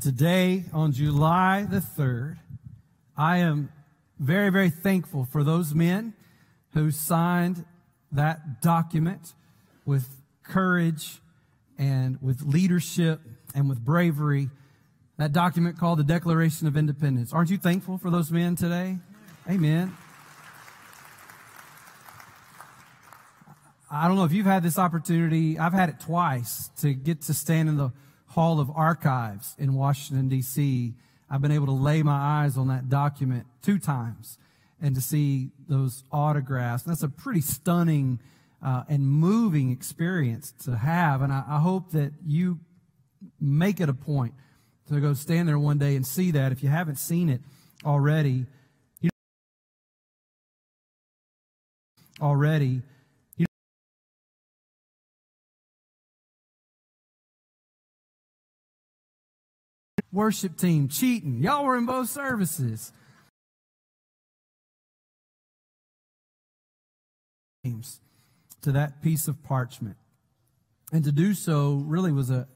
Today, on July the 3rd, I am very, very thankful for those men who signed that document with courage and with leadership and with bravery. That document called the Declaration of Independence. Aren't you thankful for those men today? Amen. I don't know if you've had this opportunity. I've had it twice to get to stand in the Hall of Archives in Washington, D.C. I've been able to lay my eyes on that document two times and to see those autographs. That's a pretty stunning uh, and moving experience to have. And I, I hope that you make it a point to go stand there one day and see that if you haven't seen it already. You know, already worship team cheating. Y'all were in both services. To that piece of parchment. And to do so really was a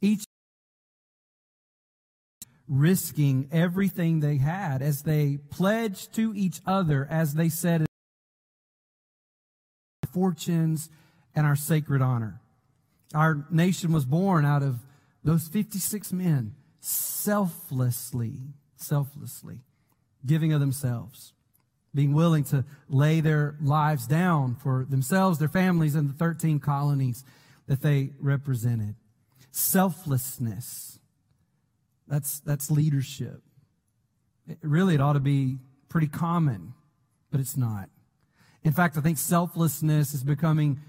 each risking everything they had as they pledged to each other as they said fortunes and our sacred honor. Our nation was born out of those 56 men selflessly, selflessly giving of themselves, being willing to lay their lives down for themselves, their families, and the 13 colonies that they represented. Selflessness. That's, that's leadership. It, really, it ought to be pretty common, but it's not. In fact, I think selflessness is becoming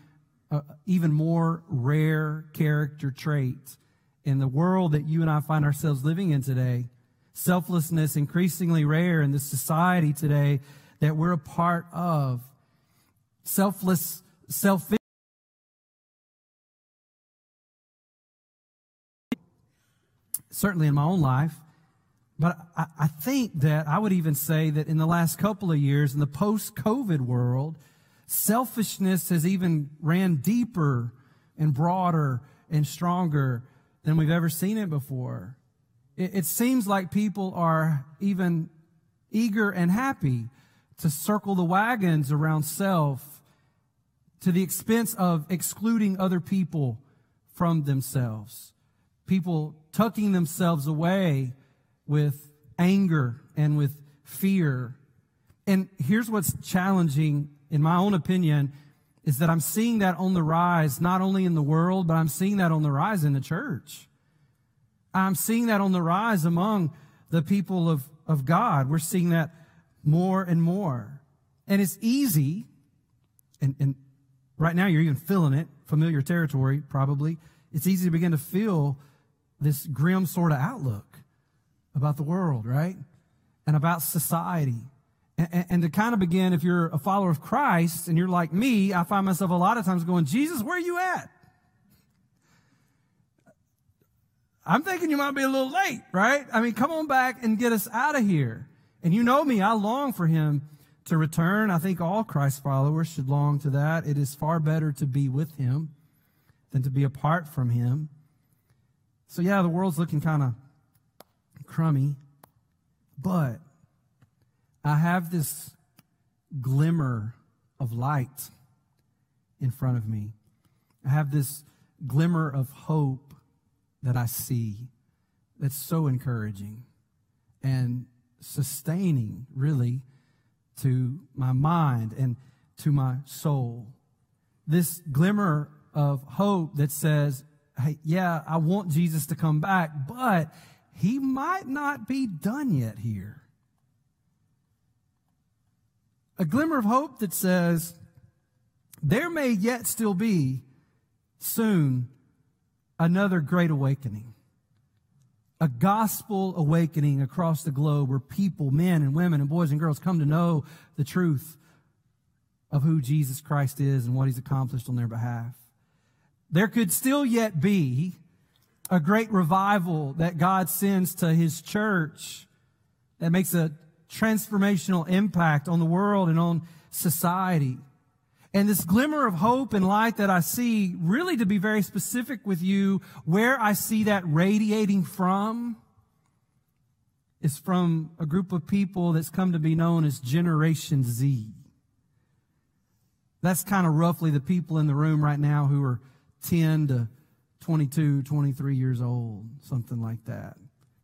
uh, even more rare character traits in the world that you and I find ourselves living in today. Selflessness increasingly rare in the society today that we're a part of. Selfless, selfish. Certainly in my own life, but I, I think that I would even say that in the last couple of years, in the post COVID world, Selfishness has even ran deeper and broader and stronger than we've ever seen it before. It, it seems like people are even eager and happy to circle the wagons around self to the expense of excluding other people from themselves. People tucking themselves away with anger and with fear. And here's what's challenging in my own opinion, is that I'm seeing that on the rise, not only in the world, but I'm seeing that on the rise in the church. I'm seeing that on the rise among the people of, of God. We're seeing that more and more. And it's easy, and, and right now you're even feeling it, familiar territory probably. It's easy to begin to feel this grim sort of outlook about the world, right? And about society and, to kind of begin, if you're a follower of Christ and you're like me, I find myself a lot of times going, Jesus, where are you at? I'm thinking you might be a little late, right? I mean, come on back and get us out of here. And you know me, I long for him to return. I think all Christ followers should long to that. It is far better to be with him than to be apart from him. So yeah, the world's looking kind of crummy, but I have this glimmer of light in front of me. I have this glimmer of hope that I see that's so encouraging and sustaining, really, to my mind and to my soul. This glimmer of hope that says, hey, yeah, I want Jesus to come back, but he might not be done yet here a glimmer of hope that says there may yet still be soon another great awakening. A gospel awakening across the globe where people, men and women and boys and girls come to know the truth of who Jesus Christ is and what he's accomplished on their behalf. There could still yet be a great revival that God sends to his church that makes a transformational impact on the world and on society. And this glimmer of hope and light that I see, really to be very specific with you, where I see that radiating from is from a group of people that's come to be known as Generation Z. That's kind of roughly the people in the room right now who are 10 to 22, 23 years old, something like that.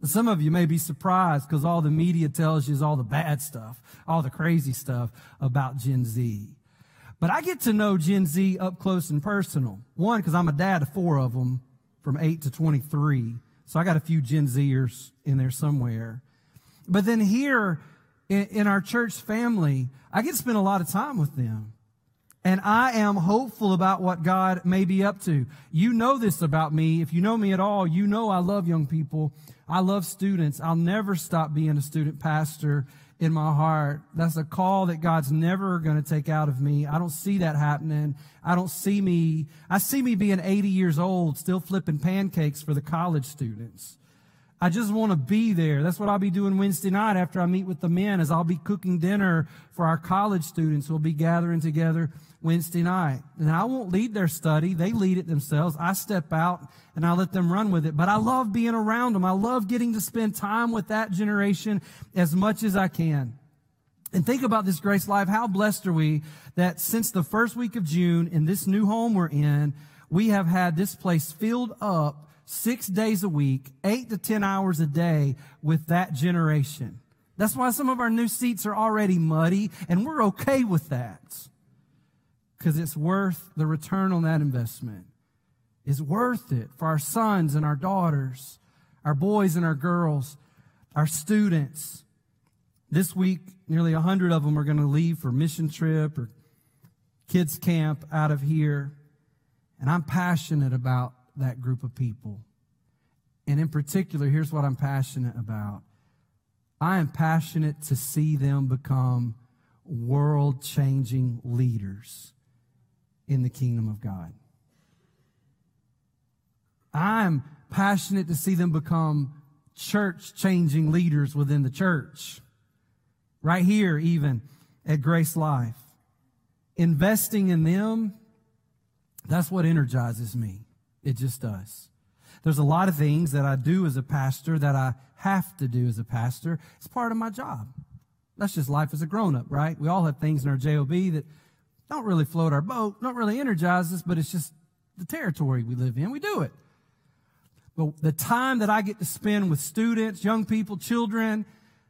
Some of you may be surprised because all the media tells you is all the bad stuff, all the crazy stuff about Gen Z. But I get to know Gen Z up close and personal. One, because I'm a dad of four of them from 8 to 23. So I got a few Gen Zers in there somewhere. But then here in, in our church family, I get to spend a lot of time with them. And I am hopeful about what God may be up to. You know this about me. If you know me at all, you know I love young people. I love students. I'll never stop being a student pastor in my heart. That's a call that God's never going to take out of me. I don't see that happening. I don't see me, I see me being 80 years old, still flipping pancakes for the college students. I just want to be there. That's what I'll be doing Wednesday night after I meet with the men is I'll be cooking dinner for our college students. We'll be gathering together Wednesday night. And I won't lead their study. They lead it themselves. I step out and I let them run with it. But I love being around them. I love getting to spend time with that generation as much as I can. And think about this Grace Life. How blessed are we that since the first week of June in this new home we're in, we have had this place filled up six days a week, eight to 10 hours a day with that generation. That's why some of our new seats are already muddy, and we're okay with that. Because it's worth the return on that investment. It's worth it for our sons and our daughters, our boys and our girls, our students. This week, nearly a hundred of them are going to leave for mission trip or kids camp out of here. And I'm passionate about that group of people. And in particular, here's what I'm passionate about. I am passionate to see them become world changing leaders in the kingdom of God. I'm passionate to see them become church changing leaders within the church. Right here, even at Grace Life. Investing in them, that's what energizes me. It just does. There's a lot of things that I do as a pastor that I have to do as a pastor. It's part of my job. That's just life as a grown up, right? We all have things in our JOB that don't really float our boat, don't really energize us, but it's just the territory we live in. We do it. But the time that I get to spend with students, young people, children,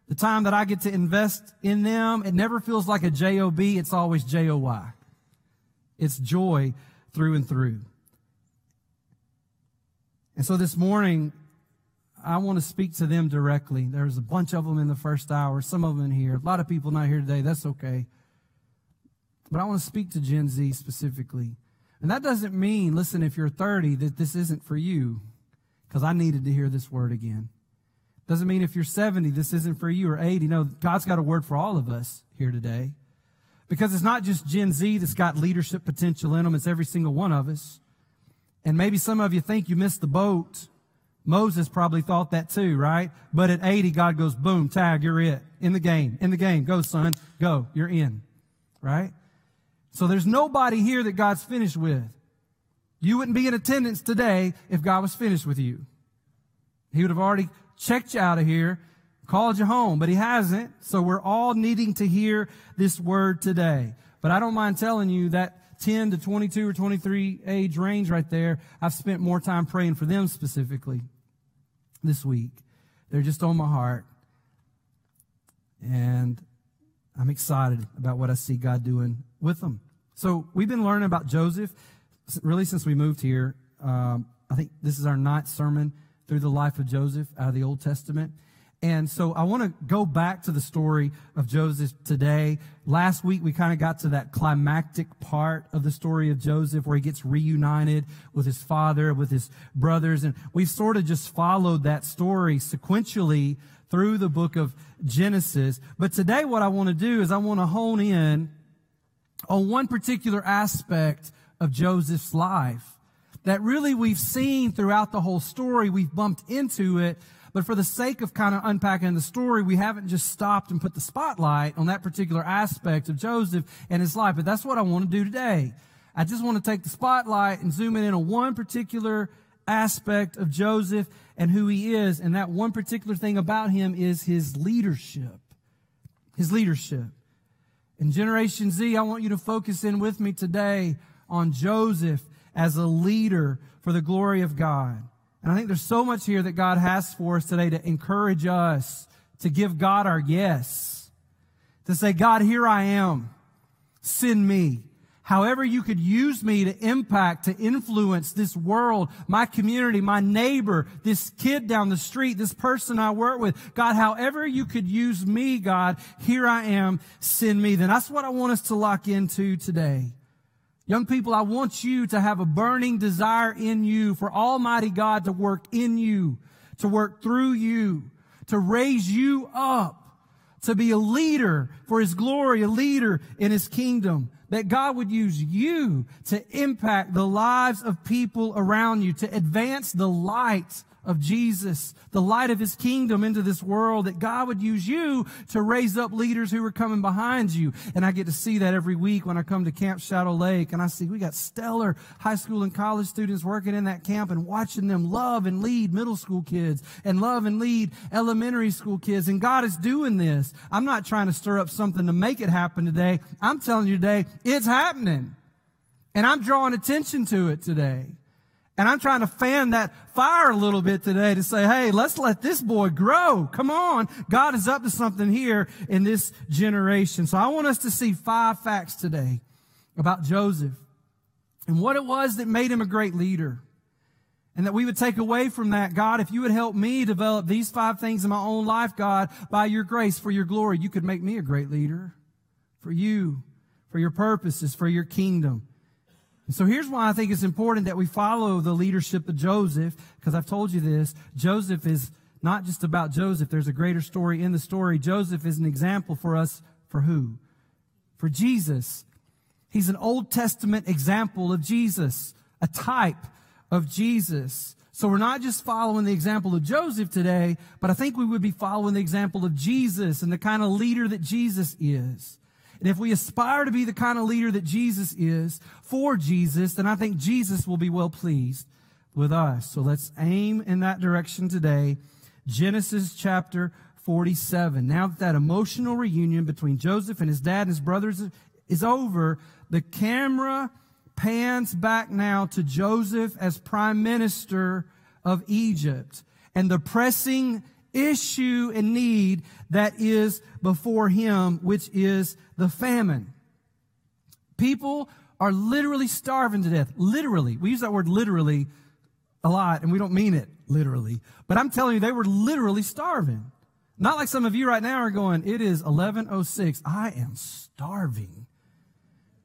the time that I get to invest in them, it never feels like a JOB. It's always JOY. It's joy through and through. And so this morning, I want to speak to them directly. There's a bunch of them in the first hour, some of them in here. A lot of people not here today. That's okay. But I want to speak to Gen Z specifically. And that doesn't mean, listen, if you're 30, that this isn't for you, because I needed to hear this word again. Doesn't mean if you're 70, this isn't for you, or 80. No, God's got a word for all of us here today. Because it's not just Gen Z that's got leadership potential in them, it's every single one of us. And maybe some of you think you missed the boat. Moses probably thought that too, right? But at 80, God goes, boom, tag, you're it. In the game. In the game. Go, son. Go. You're in. Right? So there's nobody here that God's finished with. You wouldn't be in attendance today if God was finished with you. He would have already checked you out of here, called you home, but he hasn't. So we're all needing to hear this word today. But I don't mind telling you that 10 to 22 or 23 age range right there, I've spent more time praying for them specifically this week. They're just on my heart. And I'm excited about what I see God doing with them. So we've been learning about Joseph really since we moved here. Um, I think this is our ninth sermon through the life of Joseph out of the Old Testament. And so I want to go back to the story of Joseph today. Last week we kind of got to that climactic part of the story of Joseph where he gets reunited with his father, with his brothers. And we've sort of just followed that story sequentially through the book of Genesis. But today what I want to do is I want to hone in on one particular aspect of Joseph's life that really we've seen throughout the whole story. We've bumped into it, But for the sake of kind of unpacking the story, we haven't just stopped and put the spotlight on that particular aspect of Joseph and his life. But that's what I want to do today. I just want to take the spotlight and zoom in on one particular aspect of Joseph and who he is. And that one particular thing about him is his leadership. His leadership. In Generation Z, I want you to focus in with me today on Joseph as a leader for the glory of God. And I think there's so much here that God has for us today to encourage us to give God our yes. To say, God, here I am. Send me. However you could use me to impact, to influence this world, my community, my neighbor, this kid down the street, this person I work with. God, however you could use me, God, here I am, send me. Then that's what I want us to lock into today. Young people, I want you to have a burning desire in you for Almighty God to work in you, to work through you, to raise you up, to be a leader for His glory, a leader in His kingdom. That God would use you to impact the lives of people around you, to advance the light of Jesus, the light of his kingdom into this world, that God would use you to raise up leaders who are coming behind you. And I get to see that every week when I come to Camp Shadow Lake and I see we got stellar high school and college students working in that camp and watching them love and lead middle school kids and love and lead elementary school kids. And God is doing this. I'm not trying to stir up something to make it happen today. I'm telling you today, it's happening. And I'm drawing attention to it today. And I'm trying to fan that fire a little bit today to say, hey, let's let this boy grow. Come on. God is up to something here in this generation. So I want us to see five facts today about Joseph and what it was that made him a great leader. And that we would take away from that, God, if you would help me develop these five things in my own life, God, by your grace, for your glory, you could make me a great leader for you, for your purposes, for your kingdom. So here's why I think it's important that we follow the leadership of Joseph, because I've told you this. Joseph is not just about Joseph. There's a greater story in the story. Joseph is an example for us for who? For Jesus. He's an Old Testament example of Jesus, a type of Jesus. So we're not just following the example of Joseph today, but I think we would be following the example of Jesus and the kind of leader that Jesus is. And if we aspire to be the kind of leader that Jesus is for Jesus, then I think Jesus will be well pleased with us. So let's aim in that direction today. Genesis chapter 47. Now that that emotional reunion between Joseph and his dad and his brothers is over, the camera pans back now to Joseph as prime minister of Egypt and the pressing issue and need that is before him, which is the famine. People are literally starving to death. Literally. We use that word literally a lot, and we don't mean it literally. But I'm telling you, they were literally starving. Not like some of you right now are going, it is 1106. I am starving.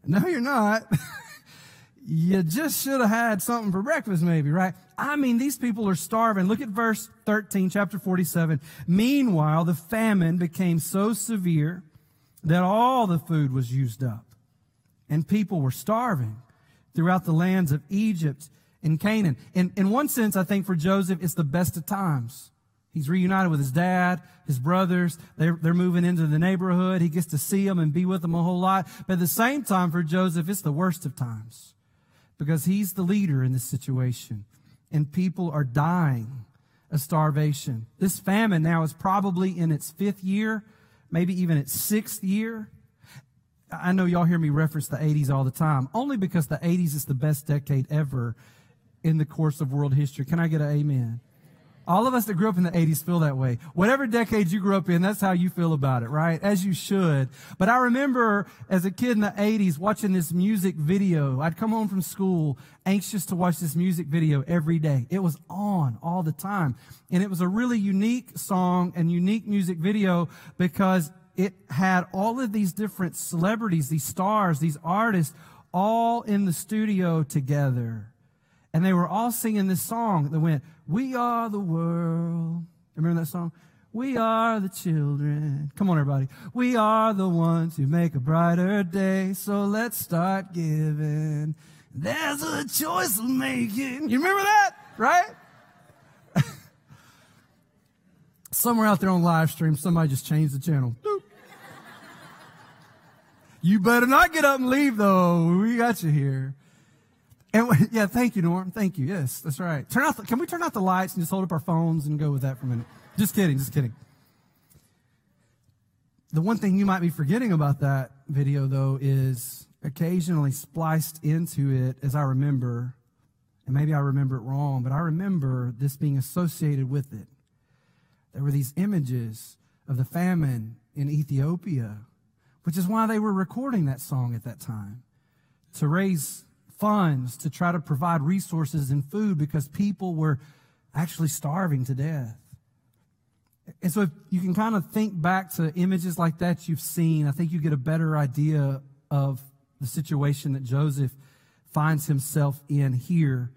No, you're not. you just should have had something for breakfast, maybe, right? I mean, these people are starving. Look at verse 13, chapter 47. Meanwhile, the famine became so severe that all the food was used up and people were starving throughout the lands of Egypt and Canaan. In, in one sense, I think for Joseph, it's the best of times. He's reunited with his dad, his brothers. They're, they're moving into the neighborhood. He gets to see them and be with them a whole lot. But at the same time, for Joseph, it's the worst of times because he's the leader in this situation and people are dying of starvation. This famine now is probably in its fifth year, maybe even its sixth year. I know y'all hear me reference the 80s all the time, only because the 80s is the best decade ever in the course of world history. Can I get an amen? All of us that grew up in the 80s feel that way. Whatever decade you grew up in, that's how you feel about it, right? As you should. But I remember as a kid in the 80s watching this music video. I'd come home from school anxious to watch this music video every day. It was on all the time. And it was a really unique song and unique music video because it had all of these different celebrities, these stars, these artists all in the studio together. And they were all singing this song that went, we are the world. Remember that song? We are the children. Come on, everybody. We are the ones who make a brighter day. So let's start giving. There's a choice of making. You remember that? Right? Somewhere out there on live stream, somebody just changed the channel. Doop. You better not get up and leave though. We got you here. And yeah, thank you, Norm. Thank you. Yes, that's right. Turn. The, can we turn out the lights and just hold up our phones and go with that for a minute? Just kidding. Just kidding. The one thing you might be forgetting about that video though is occasionally spliced into it, as I remember, and maybe I remember it wrong, but I remember this being associated with it. There were these images of the famine in Ethiopia, which is why they were recording that song at that time to raise funds to try to provide resources and food because people were actually starving to death. And so if you can kind of think back to images like that you've seen, I think you get a better idea of the situation that Joseph finds himself in here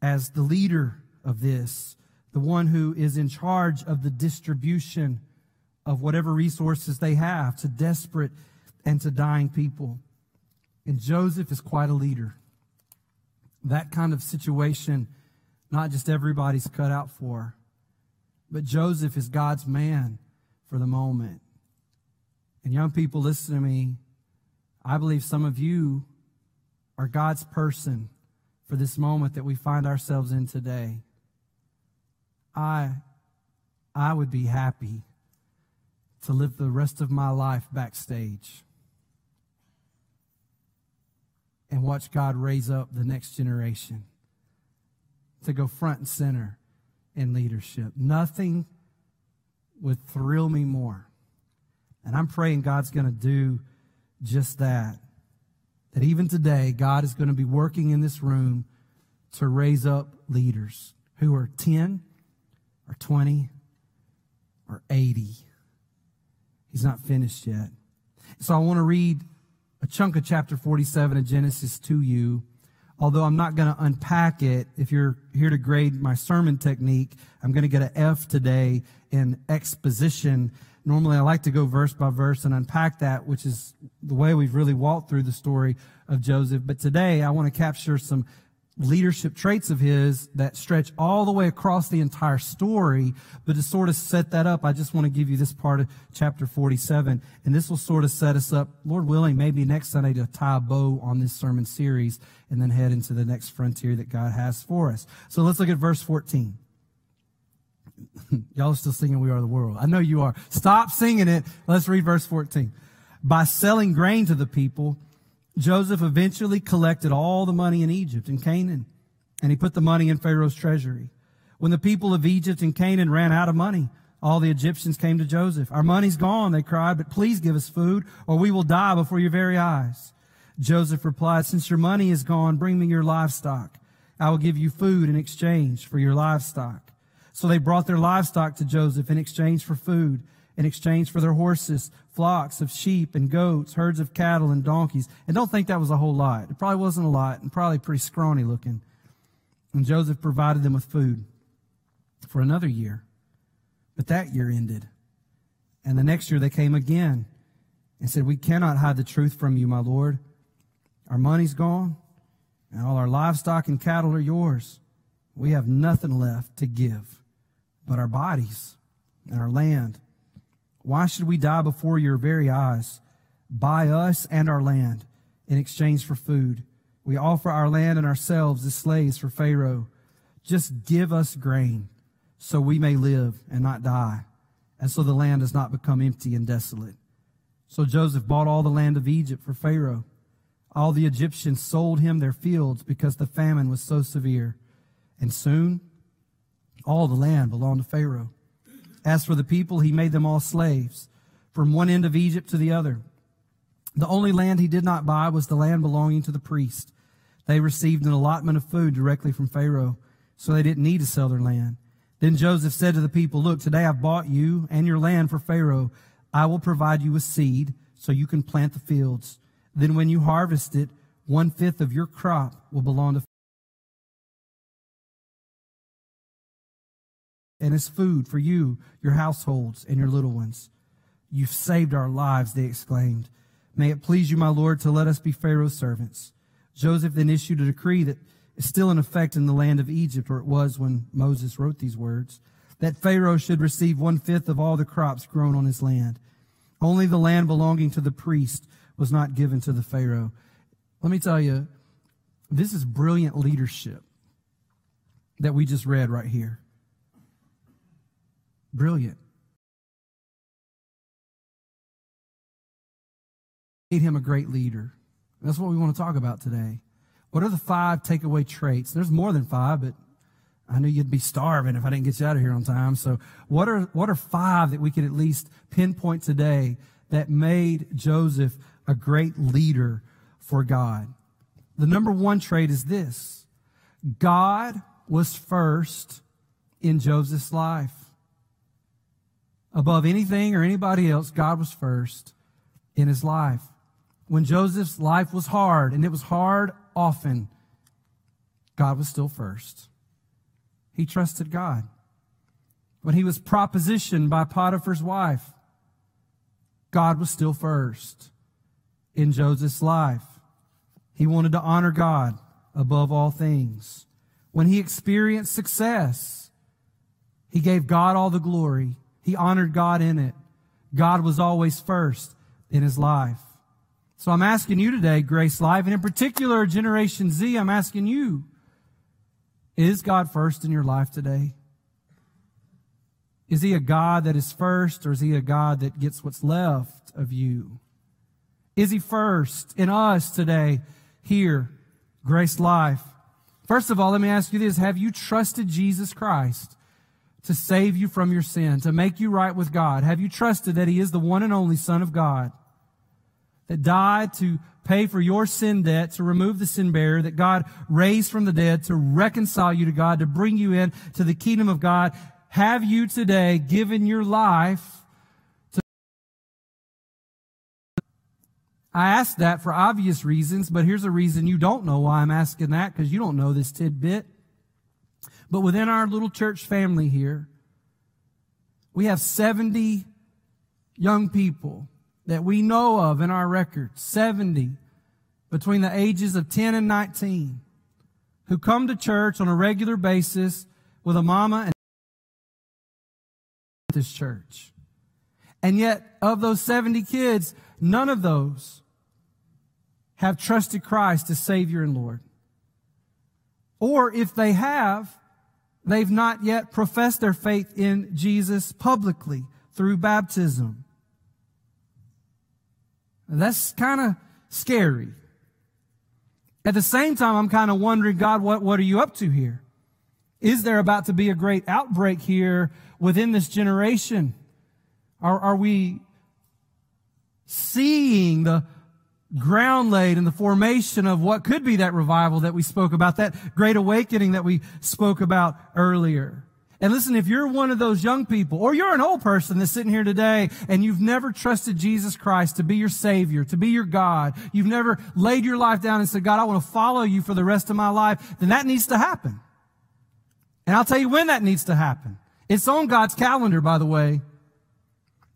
as the leader of this, the one who is in charge of the distribution of whatever resources they have to desperate and to dying people. And Joseph is quite a leader that kind of situation, not just everybody's cut out for, but Joseph is God's man for the moment. And young people, listen to me. I believe some of you are God's person for this moment that we find ourselves in today. I, I would be happy to live the rest of my life backstage and watch God raise up the next generation to go front and center in leadership. Nothing would thrill me more. And I'm praying God's going to do just that. That even today, God is going to be working in this room to raise up leaders who are 10 or 20 or 80. He's not finished yet. So I want to read a chunk of chapter 47 of Genesis to you. Although I'm not going to unpack it, if you're here to grade my sermon technique, I'm going to get an F today in exposition. Normally I like to go verse by verse and unpack that, which is the way we've really walked through the story of Joseph. But today I want to capture some leadership traits of his that stretch all the way across the entire story. But to sort of set that up, I just want to give you this part of chapter 47. And this will sort of set us up, Lord willing, maybe next Sunday to tie a bow on this sermon series and then head into the next frontier that God has for us. So let's look at verse 14. Y'all are still singing We Are the World. I know you are. Stop singing it. Let's read verse 14. By selling grain to the people, Joseph eventually collected all the money in Egypt and Canaan, and he put the money in Pharaoh's treasury. When the people of Egypt and Canaan ran out of money, all the Egyptians came to Joseph. Our money's gone, they cried, but please give us food, or we will die before your very eyes. Joseph replied, Since your money is gone, bring me your livestock. I will give you food in exchange for your livestock. So they brought their livestock to Joseph in exchange for food in exchange for their horses, flocks of sheep and goats, herds of cattle and donkeys. And don't think that was a whole lot. It probably wasn't a lot and probably pretty scrawny looking. And Joseph provided them with food for another year. But that year ended. And the next year they came again and said, We cannot hide the truth from you, my Lord. Our money's gone, and all our livestock and cattle are yours. We have nothing left to give but our bodies and our land why should we die before your very eyes? Buy us and our land in exchange for food. We offer our land and ourselves as slaves for Pharaoh. Just give us grain so we may live and not die, and so the land does not become empty and desolate. So Joseph bought all the land of Egypt for Pharaoh. All the Egyptians sold him their fields because the famine was so severe. And soon, all the land belonged to Pharaoh. As for the people, he made them all slaves from one end of Egypt to the other. The only land he did not buy was the land belonging to the priest. They received an allotment of food directly from Pharaoh, so they didn't need to sell their land. Then Joseph said to the people, Look, today I've bought you and your land for Pharaoh. I will provide you with seed so you can plant the fields. Then when you harvest it, one fifth of your crop will belong to and as food for you, your households, and your little ones. You've saved our lives, they exclaimed. May it please you, my Lord, to let us be Pharaoh's servants. Joseph then issued a decree that is still in effect in the land of Egypt, or it was when Moses wrote these words. that Pharaoh should receive one fifth of all the crops grown on his land. Only the land belonging to the priest was not given to the Pharaoh. Let me tell you, this is brilliant leadership that we just read right here. Brilliant. Made him a great leader. That's what we want to talk about today. What are the five takeaway traits? There's more than five, but I knew you'd be starving if I didn't get you out of here on time. So what are, what are five that we could at least pinpoint today that made Joseph a great leader for God? The number one trait is this. God was first in Joseph's life. Above anything or anybody else, God was first in his life. When Joseph's life was hard, and it was hard often, God was still first. He trusted God. When he was propositioned by Potiphar's wife, God was still first in Joseph's life. He wanted to honor God above all things. When he experienced success, he gave God all the glory. He honored God in it. God was always first in his life. So I'm asking you today, Grace Life, and in particular Generation Z, I'm asking you, is God first in your life today? Is he a God that is first, or is he a God that gets what's left of you? Is he first in us today, here, Grace Life? First of all, let me ask you this. Have you trusted Jesus Christ to save you from your sin, to make you right with God? Have you trusted that he is the one and only Son of God? that died to pay for your sin debt, to remove the sin barrier, that God raised from the dead to reconcile you to God, to bring you in to the kingdom of God. Have you today given your life to I ask that for obvious reasons, but here's a reason you don't know why I'm asking that, because you don't know this tidbit. But within our little church family here, we have 70 young people that we know of in our records, 70 between the ages of 10 and 19, who come to church on a regular basis with a mama and this church. And yet, of those 70 kids, none of those have trusted Christ as Savior and Lord. Or if they have, they've not yet professed their faith in Jesus publicly through baptism. That's kind of scary. At the same time, I'm kind of wondering, God, what, what are you up to here? Is there about to be a great outbreak here within this generation? Are, are we seeing the ground laid in the formation of what could be that revival that we spoke about, that great awakening that we spoke about earlier? And listen, if you're one of those young people, or you're an old person that's sitting here today and you've never trusted Jesus Christ to be your Savior, to be your God, you've never laid your life down and said, God, I want to follow you for the rest of my life, then that needs to happen. And I'll tell you when that needs to happen. It's on God's calendar, by the way.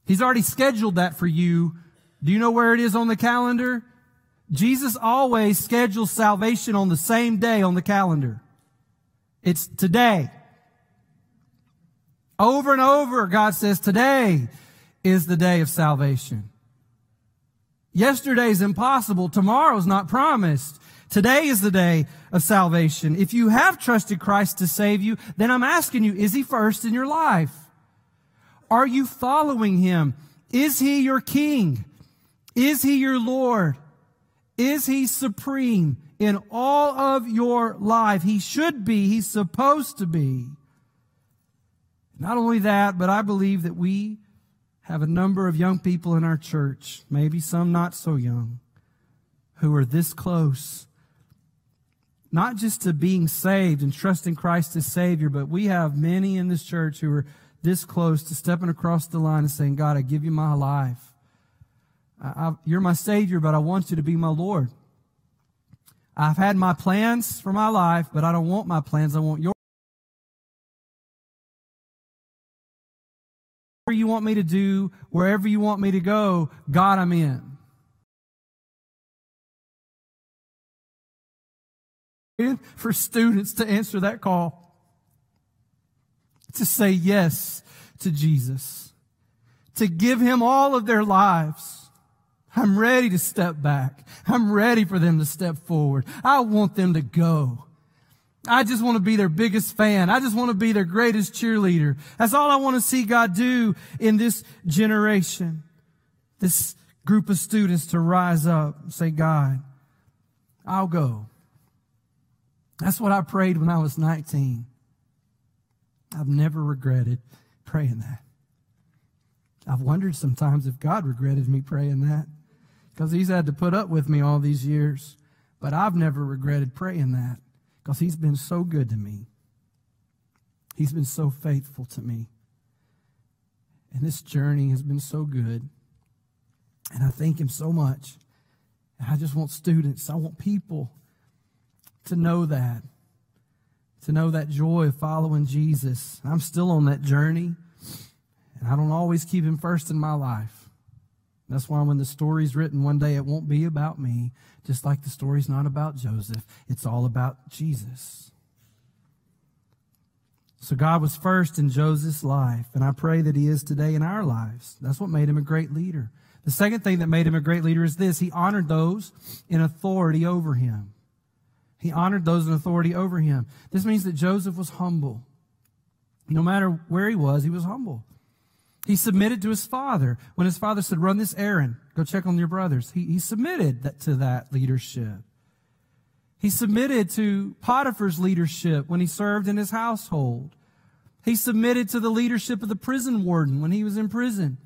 He's already scheduled that for you. Do you know where it is on the calendar? Jesus always schedules salvation on the same day on the calendar. It's today. Over and over, God says, today is the day of salvation. Yesterday's impossible. Tomorrow's not promised. Today is the day of salvation. If you have trusted Christ to save you, then I'm asking you, is he first in your life? Are you following him? Is he your king? Is he your Lord? Is he supreme in all of your life? He should be. He's supposed to be. Not only that, but I believe that we have a number of young people in our church, maybe some not so young, who are this close, not just to being saved and trusting Christ as Savior, but we have many in this church who are this close to stepping across the line and saying, God, I give you my life. I, you're my Savior, but I want you to be my Lord. I've had my plans for my life, but I don't want my plans. I want your you want me to do, wherever you want me to go, God, I'm in. For students to answer that call. to say yes to Jesus, to give him all of their lives. I'm ready to step back. I'm ready for them to step forward. I want them to go. I just want to be their biggest fan. I just want to be their greatest cheerleader. That's all I want to see God do in this generation. This group of students to rise up and say, God, I'll go. That's what I prayed when I was 19. I've never regretted praying that. I've wondered sometimes if God regretted me praying that because He's had to put up with me all these years. But I've never regretted praying that because He's been so good to me. He's been so faithful to me. And this journey has been so good. And I thank Him so much. And I just want students, I want people to know that, to know that joy of following Jesus. I'm still on that journey, and I don't always keep Him first in my life. That's why when the story's written one day, it won't be about me, just like the story's not about Joseph. It's all about Jesus. So God was first in Joseph's life, and I pray that he is today in our lives. That's what made him a great leader. The second thing that made him a great leader is this. He honored those in authority over him. He honored those in authority over him. This means that Joseph was humble. No matter where he was, he was humble. He submitted to his father. When his father said, run this errand, go check on your brothers, he, he submitted that, to that leadership. He submitted to Potiphar's leadership when he served in his household. He submitted to the leadership of the prison warden when he was in prison.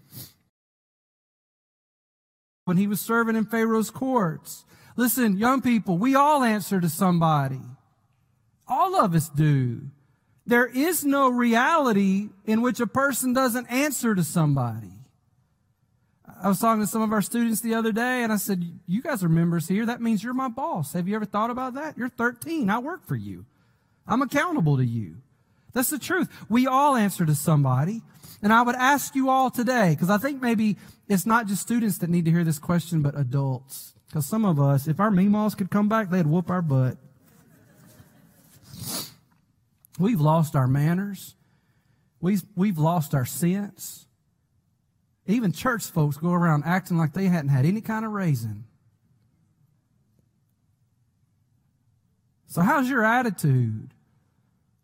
When he was serving in Pharaoh's courts. Listen, young people, we all answer to somebody. All of us do. There is no reality in which a person doesn't answer to somebody. I was talking to some of our students the other day and I said, you guys are members here. That means you're my boss. Have you ever thought about that? You're 13. I work for you. I'm accountable to you. That's the truth. We all answer to somebody. And I would ask you all today, because I think maybe it's not just students that need to hear this question, but adults. Because some of us, if our meemaws could come back, they'd whoop our butt. We've lost our manners. We've, we've lost our sense. Even church folks go around acting like they hadn't had any kind of raising. So, how's your attitude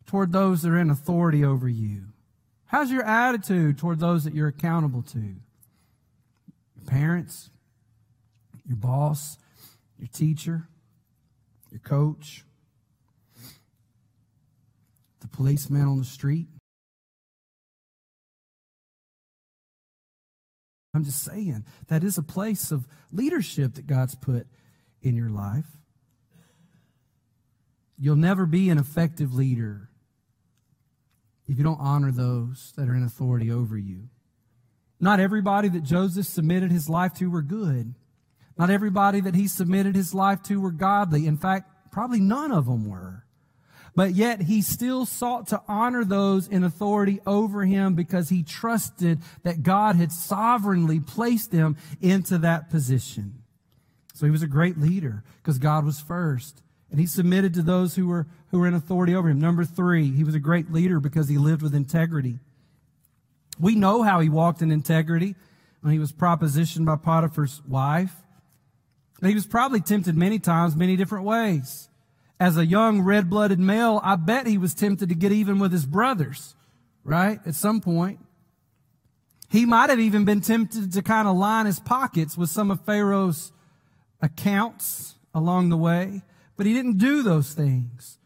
toward those that are in authority over you? How's your attitude toward those that you're accountable to? Your parents, your boss, your teacher, your coach, policeman on the street. I'm just saying that is a place of leadership that God's put in your life. You'll never be an effective leader if you don't honor those that are in authority over you. Not everybody that Joseph submitted his life to were good. Not everybody that he submitted his life to were godly. In fact, probably none of them were. But yet he still sought to honor those in authority over him because he trusted that God had sovereignly placed him into that position. So he was a great leader because God was first. And he submitted to those who were, who were in authority over him. Number three, he was a great leader because he lived with integrity. We know how he walked in integrity when he was propositioned by Potiphar's wife. He was probably tempted many times, many different ways as a young red blooded male, I bet he was tempted to get even with his brothers, right? At some point. He might have even been tempted to kind of line his pockets with some of Pharaoh's accounts along the way, but he didn't do those things.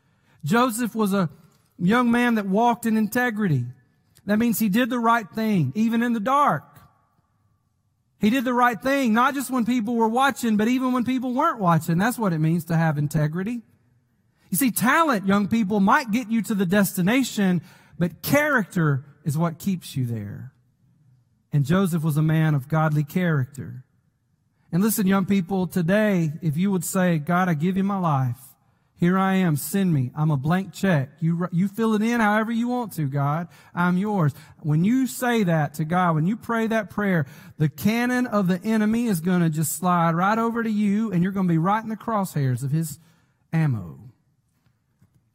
Joseph was a young man that walked in integrity. That means he did the right thing, even in the dark. He did the right thing, not just when people were watching, but even when people weren't watching. That's what it means to have integrity. You see, talent, young people, might get you to the destination, but character is what keeps you there. And Joseph was a man of godly character. And listen, young people, today, if you would say, God, I give you my life. Here I am. Send me. I'm a blank check. You, you fill it in however you want to, God. I'm yours. When you say that to God, when you pray that prayer, the cannon of the enemy is going to just slide right over to you and you're going to be right in the crosshairs of his ammo.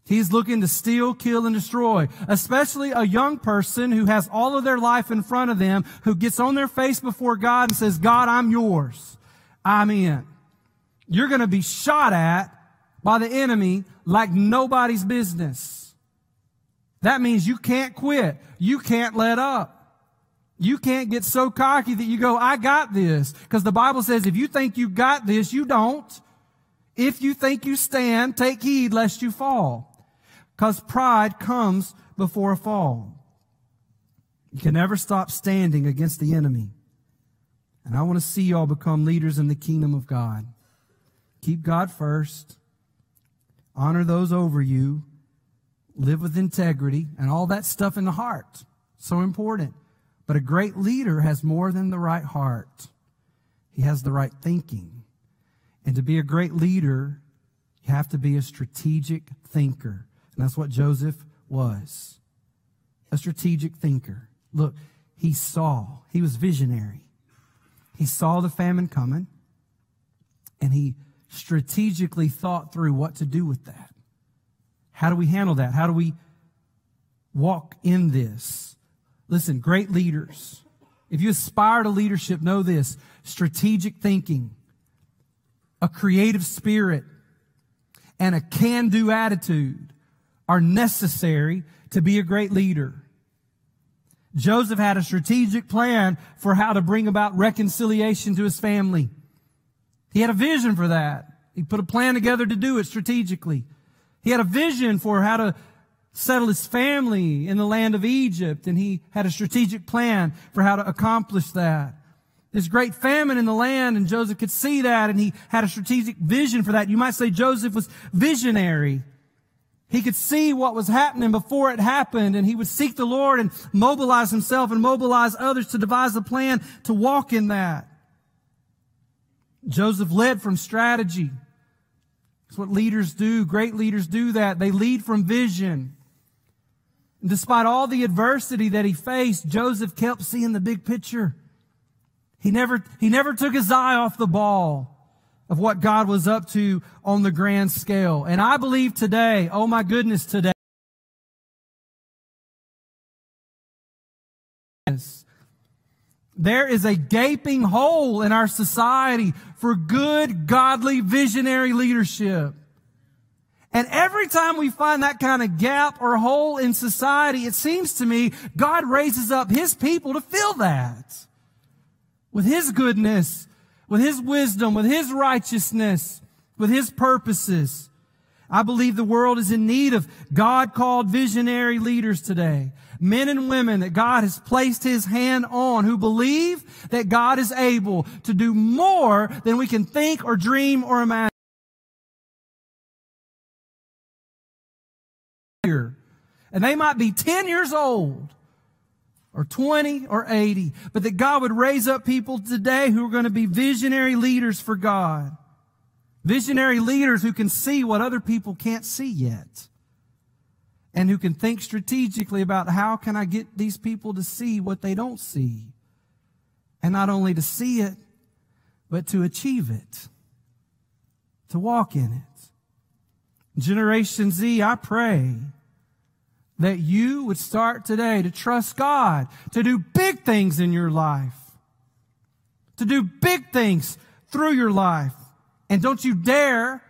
He's looking to steal, kill, and destroy, especially a young person who has all of their life in front of them, who gets on their face before God and says, God, I'm yours. I'm in. You're going to be shot at by the enemy like nobody's business. That means you can't quit. You can't let up. You can't get so cocky that you go, I got this. Because the Bible says if you think you got this, you don't. If you think you stand, take heed lest you fall. Because pride comes before a fall. You can never stop standing against the enemy. And I want to see y'all become leaders in the kingdom of God. Keep God first. Honor those over you. Live with integrity and all that stuff in the heart. So important. But a great leader has more than the right heart. He has the right thinking. And to be a great leader, you have to be a strategic thinker. And that's what Joseph was. A strategic thinker. Look, he saw. He was visionary. He saw the famine coming and he strategically thought through what to do with that. How do we handle that? How do we walk in this? Listen, great leaders. If you aspire to leadership, know this strategic thinking, a creative spirit, and a can do attitude are necessary to be a great leader. Joseph had a strategic plan for how to bring about reconciliation to his family. He had a vision for that. He put a plan together to do it strategically. He had a vision for how to settle his family in the land of Egypt, and he had a strategic plan for how to accomplish that. There's great famine in the land, and Joseph could see that, and he had a strategic vision for that. You might say Joseph was visionary. He could see what was happening before it happened, and he would seek the Lord and mobilize himself and mobilize others to devise a plan to walk in that. Joseph led from strategy. That's what leaders do. Great leaders do that. They lead from vision. And despite all the adversity that he faced, Joseph kept seeing the big picture. He never, he never took his eye off the ball of what God was up to on the grand scale. And I believe today, oh my goodness, today, there is a gaping hole in our society for good, godly, visionary leadership. And every time we find that kind of gap or hole in society, it seems to me God raises up His people to fill that with His goodness with His wisdom, with His righteousness, with His purposes. I believe the world is in need of God called visionary leaders today. Men and women that God has placed His hand on who believe that God is able to do more than we can think or dream or imagine. And they might be 10 years old or 20 or 80, but that God would raise up people today who are going to be visionary leaders for God. Visionary leaders who can see what other people can't see yet. And who can think strategically about how can I get these people to see what they don't see. And not only to see it, but to achieve it. To walk in it. Generation Z, I pray that you would start today to trust God, to do big things in your life, to do big things through your life. And don't you dare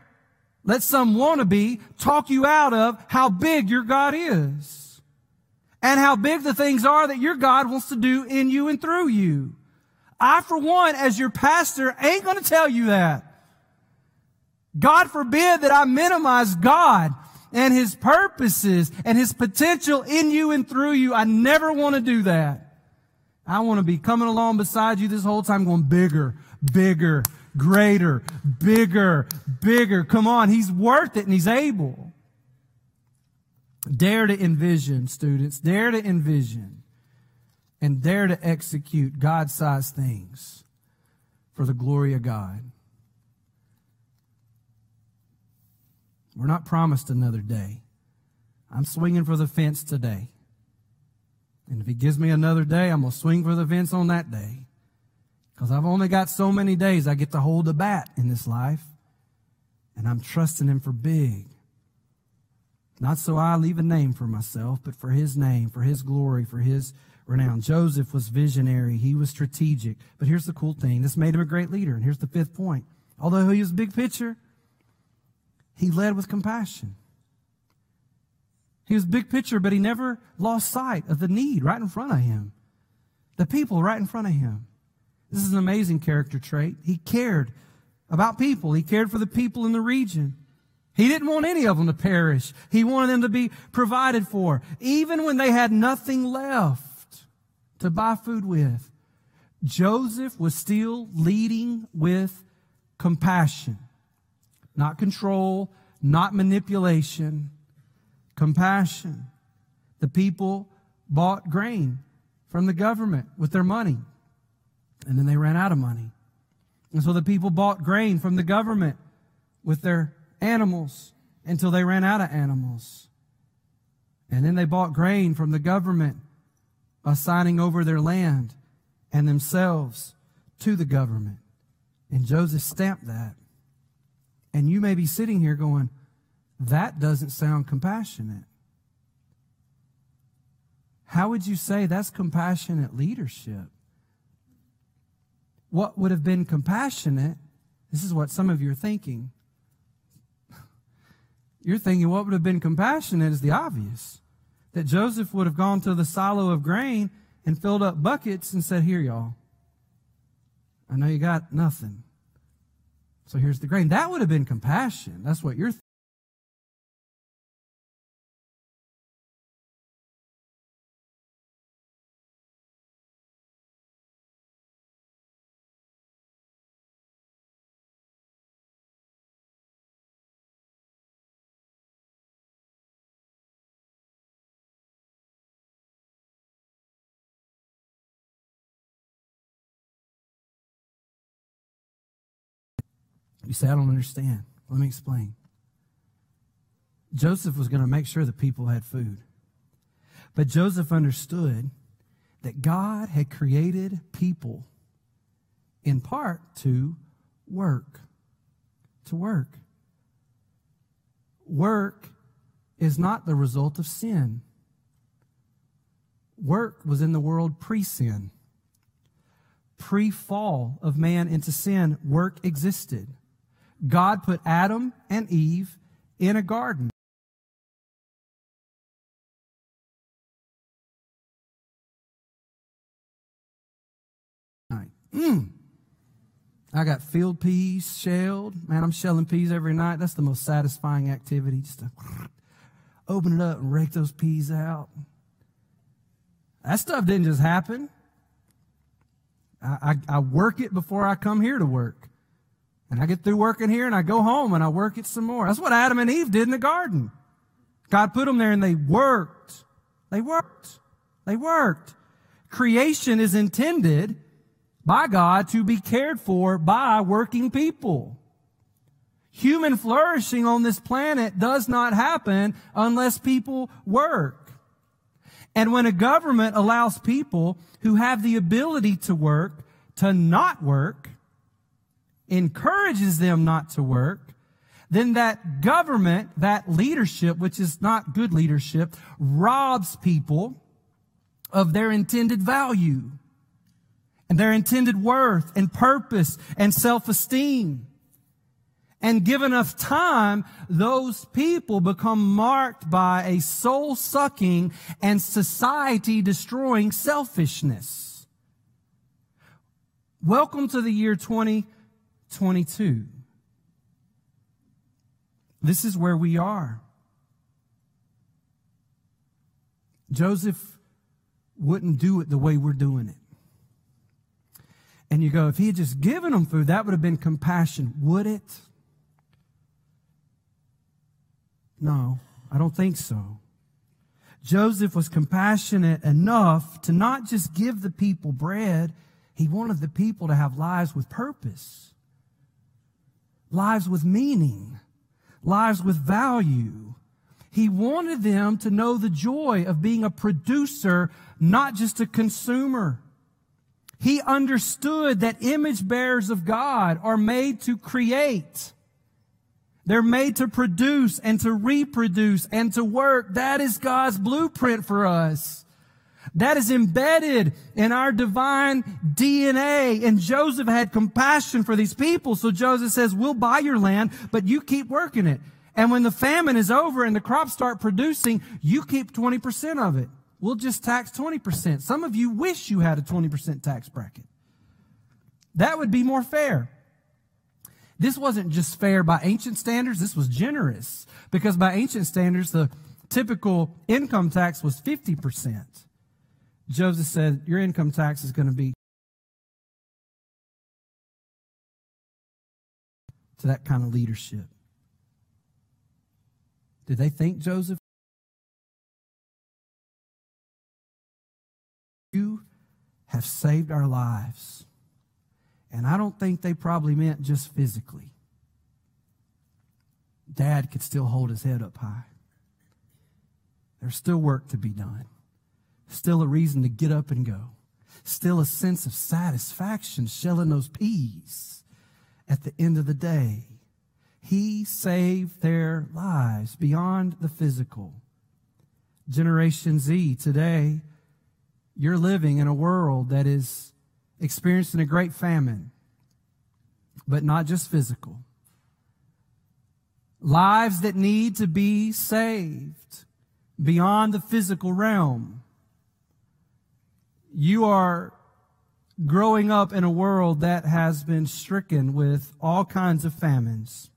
let some wannabe talk you out of how big your God is and how big the things are that your God wants to do in you and through you. I, for one, as your pastor, ain't going to tell you that. God forbid that I minimize God and His purposes and His potential in you and through you. I never want to do that. I want to be coming along beside you this whole time going bigger, bigger, greater, bigger, bigger. Come on. He's worth it and He's able. Dare to envision, students. Dare to envision and dare to execute God-sized things for the glory of God. We're not promised another day. I'm swinging for the fence today. And if he gives me another day, I'm going to swing for the fence on that day. Because I've only got so many days I get to hold the bat in this life. And I'm trusting him for big. Not so I leave a name for myself, but for his name, for his glory, for his renown. Joseph was visionary. He was strategic. But here's the cool thing. This made him a great leader. And here's the fifth point. Although he was a big picture, he led with compassion. He was big picture, but he never lost sight of the need right in front of him. The people right in front of him. This is an amazing character trait. He cared about people. He cared for the people in the region. He didn't want any of them to perish. He wanted them to be provided for. Even when they had nothing left to buy food with, Joseph was still leading with compassion. Not control, not manipulation, compassion. The people bought grain from the government with their money, and then they ran out of money. And so the people bought grain from the government with their animals until they ran out of animals. And then they bought grain from the government by signing over their land and themselves to the government. And Joseph stamped that. And you may be sitting here going, that doesn't sound compassionate. How would you say that's compassionate leadership? What would have been compassionate? This is what some of you are thinking. You're thinking what would have been compassionate is the obvious. That Joseph would have gone to the silo of grain and filled up buckets and said, Here, y'all. I know you got nothing. So here's the grain. That would have been compassion. That's what you're You say, I don't understand. Let me explain. Joseph was going to make sure the people had food. But Joseph understood that God had created people in part to work. To work. Work is not the result of sin. Work was in the world pre sin. Pre fall of man into sin, work existed. God put Adam and Eve in a garden. Mm. I got field peas shelled. Man, I'm shelling peas every night. That's the most satisfying activity. Just to open it up and rake those peas out. That stuff didn't just happen. I, I, I work it before I come here to work. And I get through working here and I go home and I work it some more. That's what Adam and Eve did in the garden. God put them there and they worked. They worked. They worked. Creation is intended by God to be cared for by working people. Human flourishing on this planet does not happen unless people work. And when a government allows people who have the ability to work to not work, encourages them not to work, then that government, that leadership, which is not good leadership, robs people of their intended value and their intended worth and purpose and self-esteem. And given enough time, those people become marked by a soul sucking and society destroying selfishness. Welcome to the year 20 22. This is where we are. Joseph wouldn't do it the way we're doing it. And you go, if he had just given them food, that would have been compassion. Would it? No, I don't think so. Joseph was compassionate enough to not just give the people bread, he wanted the people to have lives with purpose lives with meaning, lives with value. He wanted them to know the joy of being a producer, not just a consumer. He understood that image bearers of God are made to create. They're made to produce and to reproduce and to work. That is God's blueprint for us. That is embedded in our divine DNA. And Joseph had compassion for these people. So Joseph says, we'll buy your land, but you keep working it. And when the famine is over and the crops start producing, you keep 20% of it. We'll just tax 20%. Some of you wish you had a 20% tax bracket. That would be more fair. This wasn't just fair by ancient standards, this was generous. Because by ancient standards, the typical income tax was 50%. Joseph said, Your income tax is going to be to that kind of leadership. Did they think Joseph? You have saved our lives. And I don't think they probably meant just physically. Dad could still hold his head up high. There's still work to be done. Still a reason to get up and go. Still a sense of satisfaction shelling those peas at the end of the day. He saved their lives beyond the physical. Generation Z, today, you're living in a world that is experiencing a great famine, but not just physical. Lives that need to be saved beyond the physical realm. You are growing up in a world that has been stricken with all kinds of famines.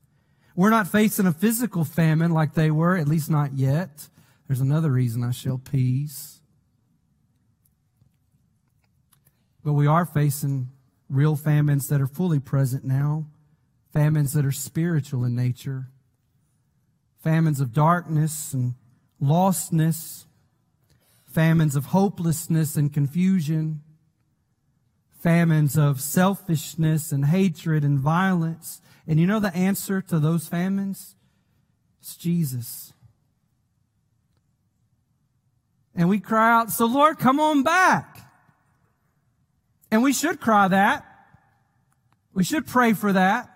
We're not facing a physical famine like they were, at least not yet. There's another reason I shall peace. But we are facing real famines that are fully present now, famines that are spiritual in nature, famines of darkness and lostness, famines of hopelessness and confusion, famines of selfishness and hatred and violence. And you know the answer to those famines? It's Jesus. And we cry out, so Lord, come on back. And we should cry that. We should pray for that.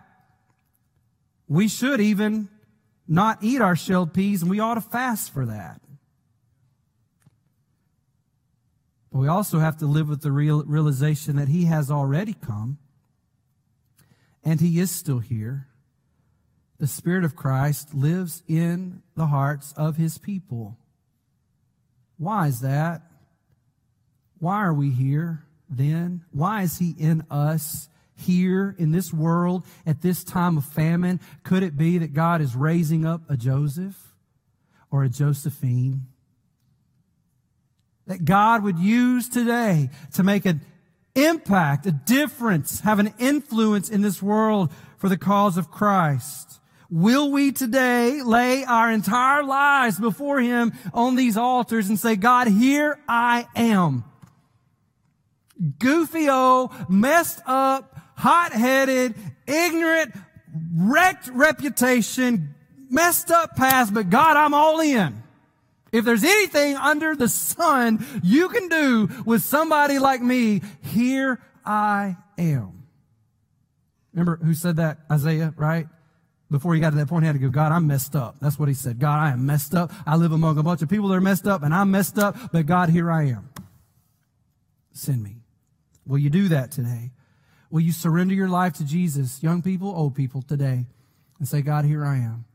We should even not eat our shelled peas, and we ought to fast for that. But we also have to live with the real realization that He has already come, and He is still here. The Spirit of Christ lives in the hearts of His people. Why is that? Why are we here? then? Why is he in us here in this world at this time of famine? Could it be that God is raising up a Joseph or a Josephine? That God would use today to make an impact, a difference, have an influence in this world for the cause of Christ. Will we today lay our entire lives before Him on these altars and say, God, here I am goofy old, messed up, hot-headed, ignorant, wrecked reputation, messed up past, but God, I'm all in. If there's anything under the sun you can do with somebody like me, here I am. Remember who said that? Isaiah, right? Before he got to that point, he had to go, God, I'm messed up. That's what he said. God, I am messed up. I live among a bunch of people that are messed up, and I'm messed up, but God, here I am. Send me. Will you do that today? Will you surrender your life to Jesus, young people, old people, today, and say, God, here I am.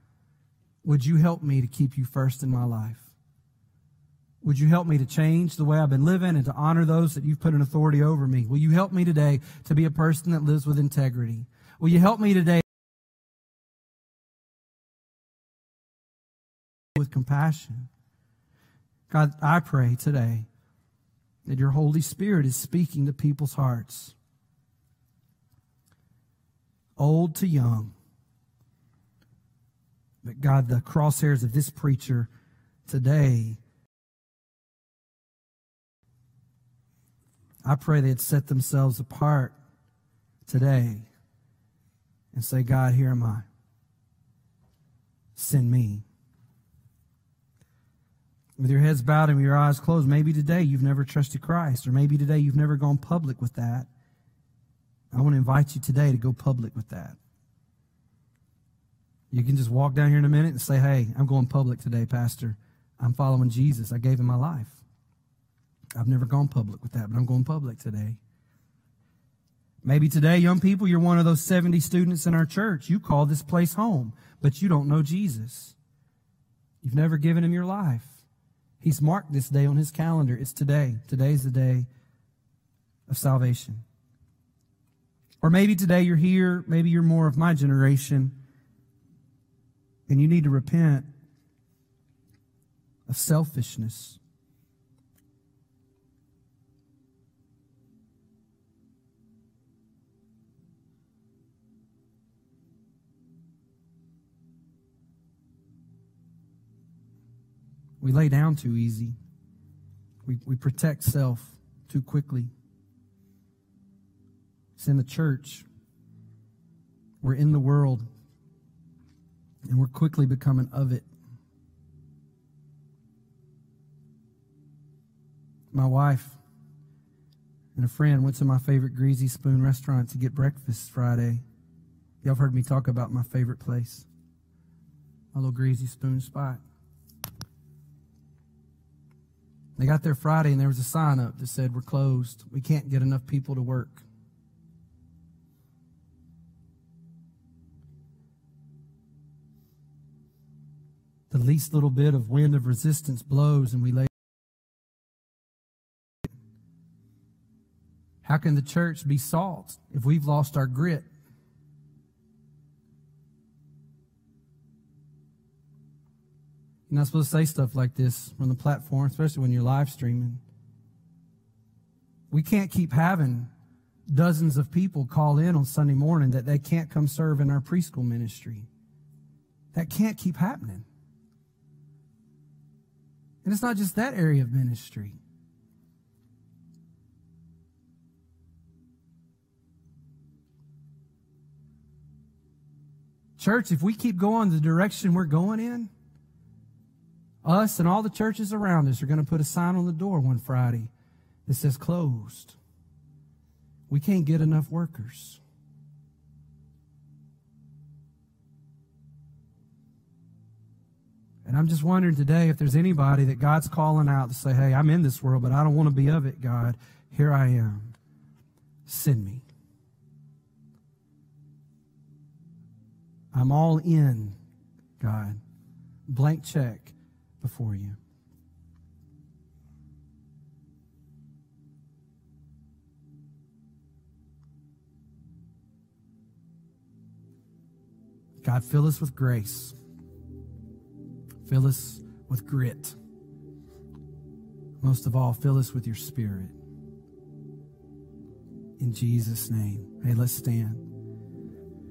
Would you help me to keep you first in my life? Would you help me to change the way I've been living and to honor those that you've put in authority over me? Will you help me today to be a person that lives with integrity? Will you help me today with compassion? God, I pray today that your Holy Spirit is speaking to people's hearts, old to young. But God, the crosshairs of this preacher today, I pray they'd set themselves apart today and say, God, here am I. Send me with your heads bowed and your eyes closed, maybe today you've never trusted Christ, or maybe today you've never gone public with that. I want to invite you today to go public with that. You can just walk down here in a minute and say, Hey, I'm going public today, Pastor. I'm following Jesus. I gave him my life. I've never gone public with that, but I'm going public today. Maybe today, young people, you're one of those 70 students in our church. You call this place home, but you don't know Jesus. You've never given him your life. He's marked this day on his calendar. It's today. Today's the day of salvation. Or maybe today you're here, maybe you're more of my generation, and you need to repent of selfishness. We lay down too easy. We, we protect self too quickly. It's in the church. We're in the world. And we're quickly becoming of it. My wife and a friend went to my favorite Greasy Spoon restaurant to get breakfast Friday. Y'all have heard me talk about my favorite place, my little Greasy Spoon spot. They got there Friday and there was a sign up that said, We're closed. We can't get enough people to work. The least little bit of wind of resistance blows and we lay. How can the church be salt if we've lost our grit? You're not supposed to say stuff like this from the platform, especially when you're live streaming. We can't keep having dozens of people call in on Sunday morning that they can't come serve in our preschool ministry. That can't keep happening. And it's not just that area of ministry. Church, if we keep going the direction we're going in, us and all the churches around us are going to put a sign on the door one Friday that says closed. We can't get enough workers. And I'm just wondering today if there's anybody that God's calling out to say, hey, I'm in this world, but I don't want to be of it, God. Here I am. Send me. I'm all in, God. Blank check before you. God, fill us with grace. Fill us with grit. Most of all, fill us with your spirit. In Jesus' name. Hey, let's stand.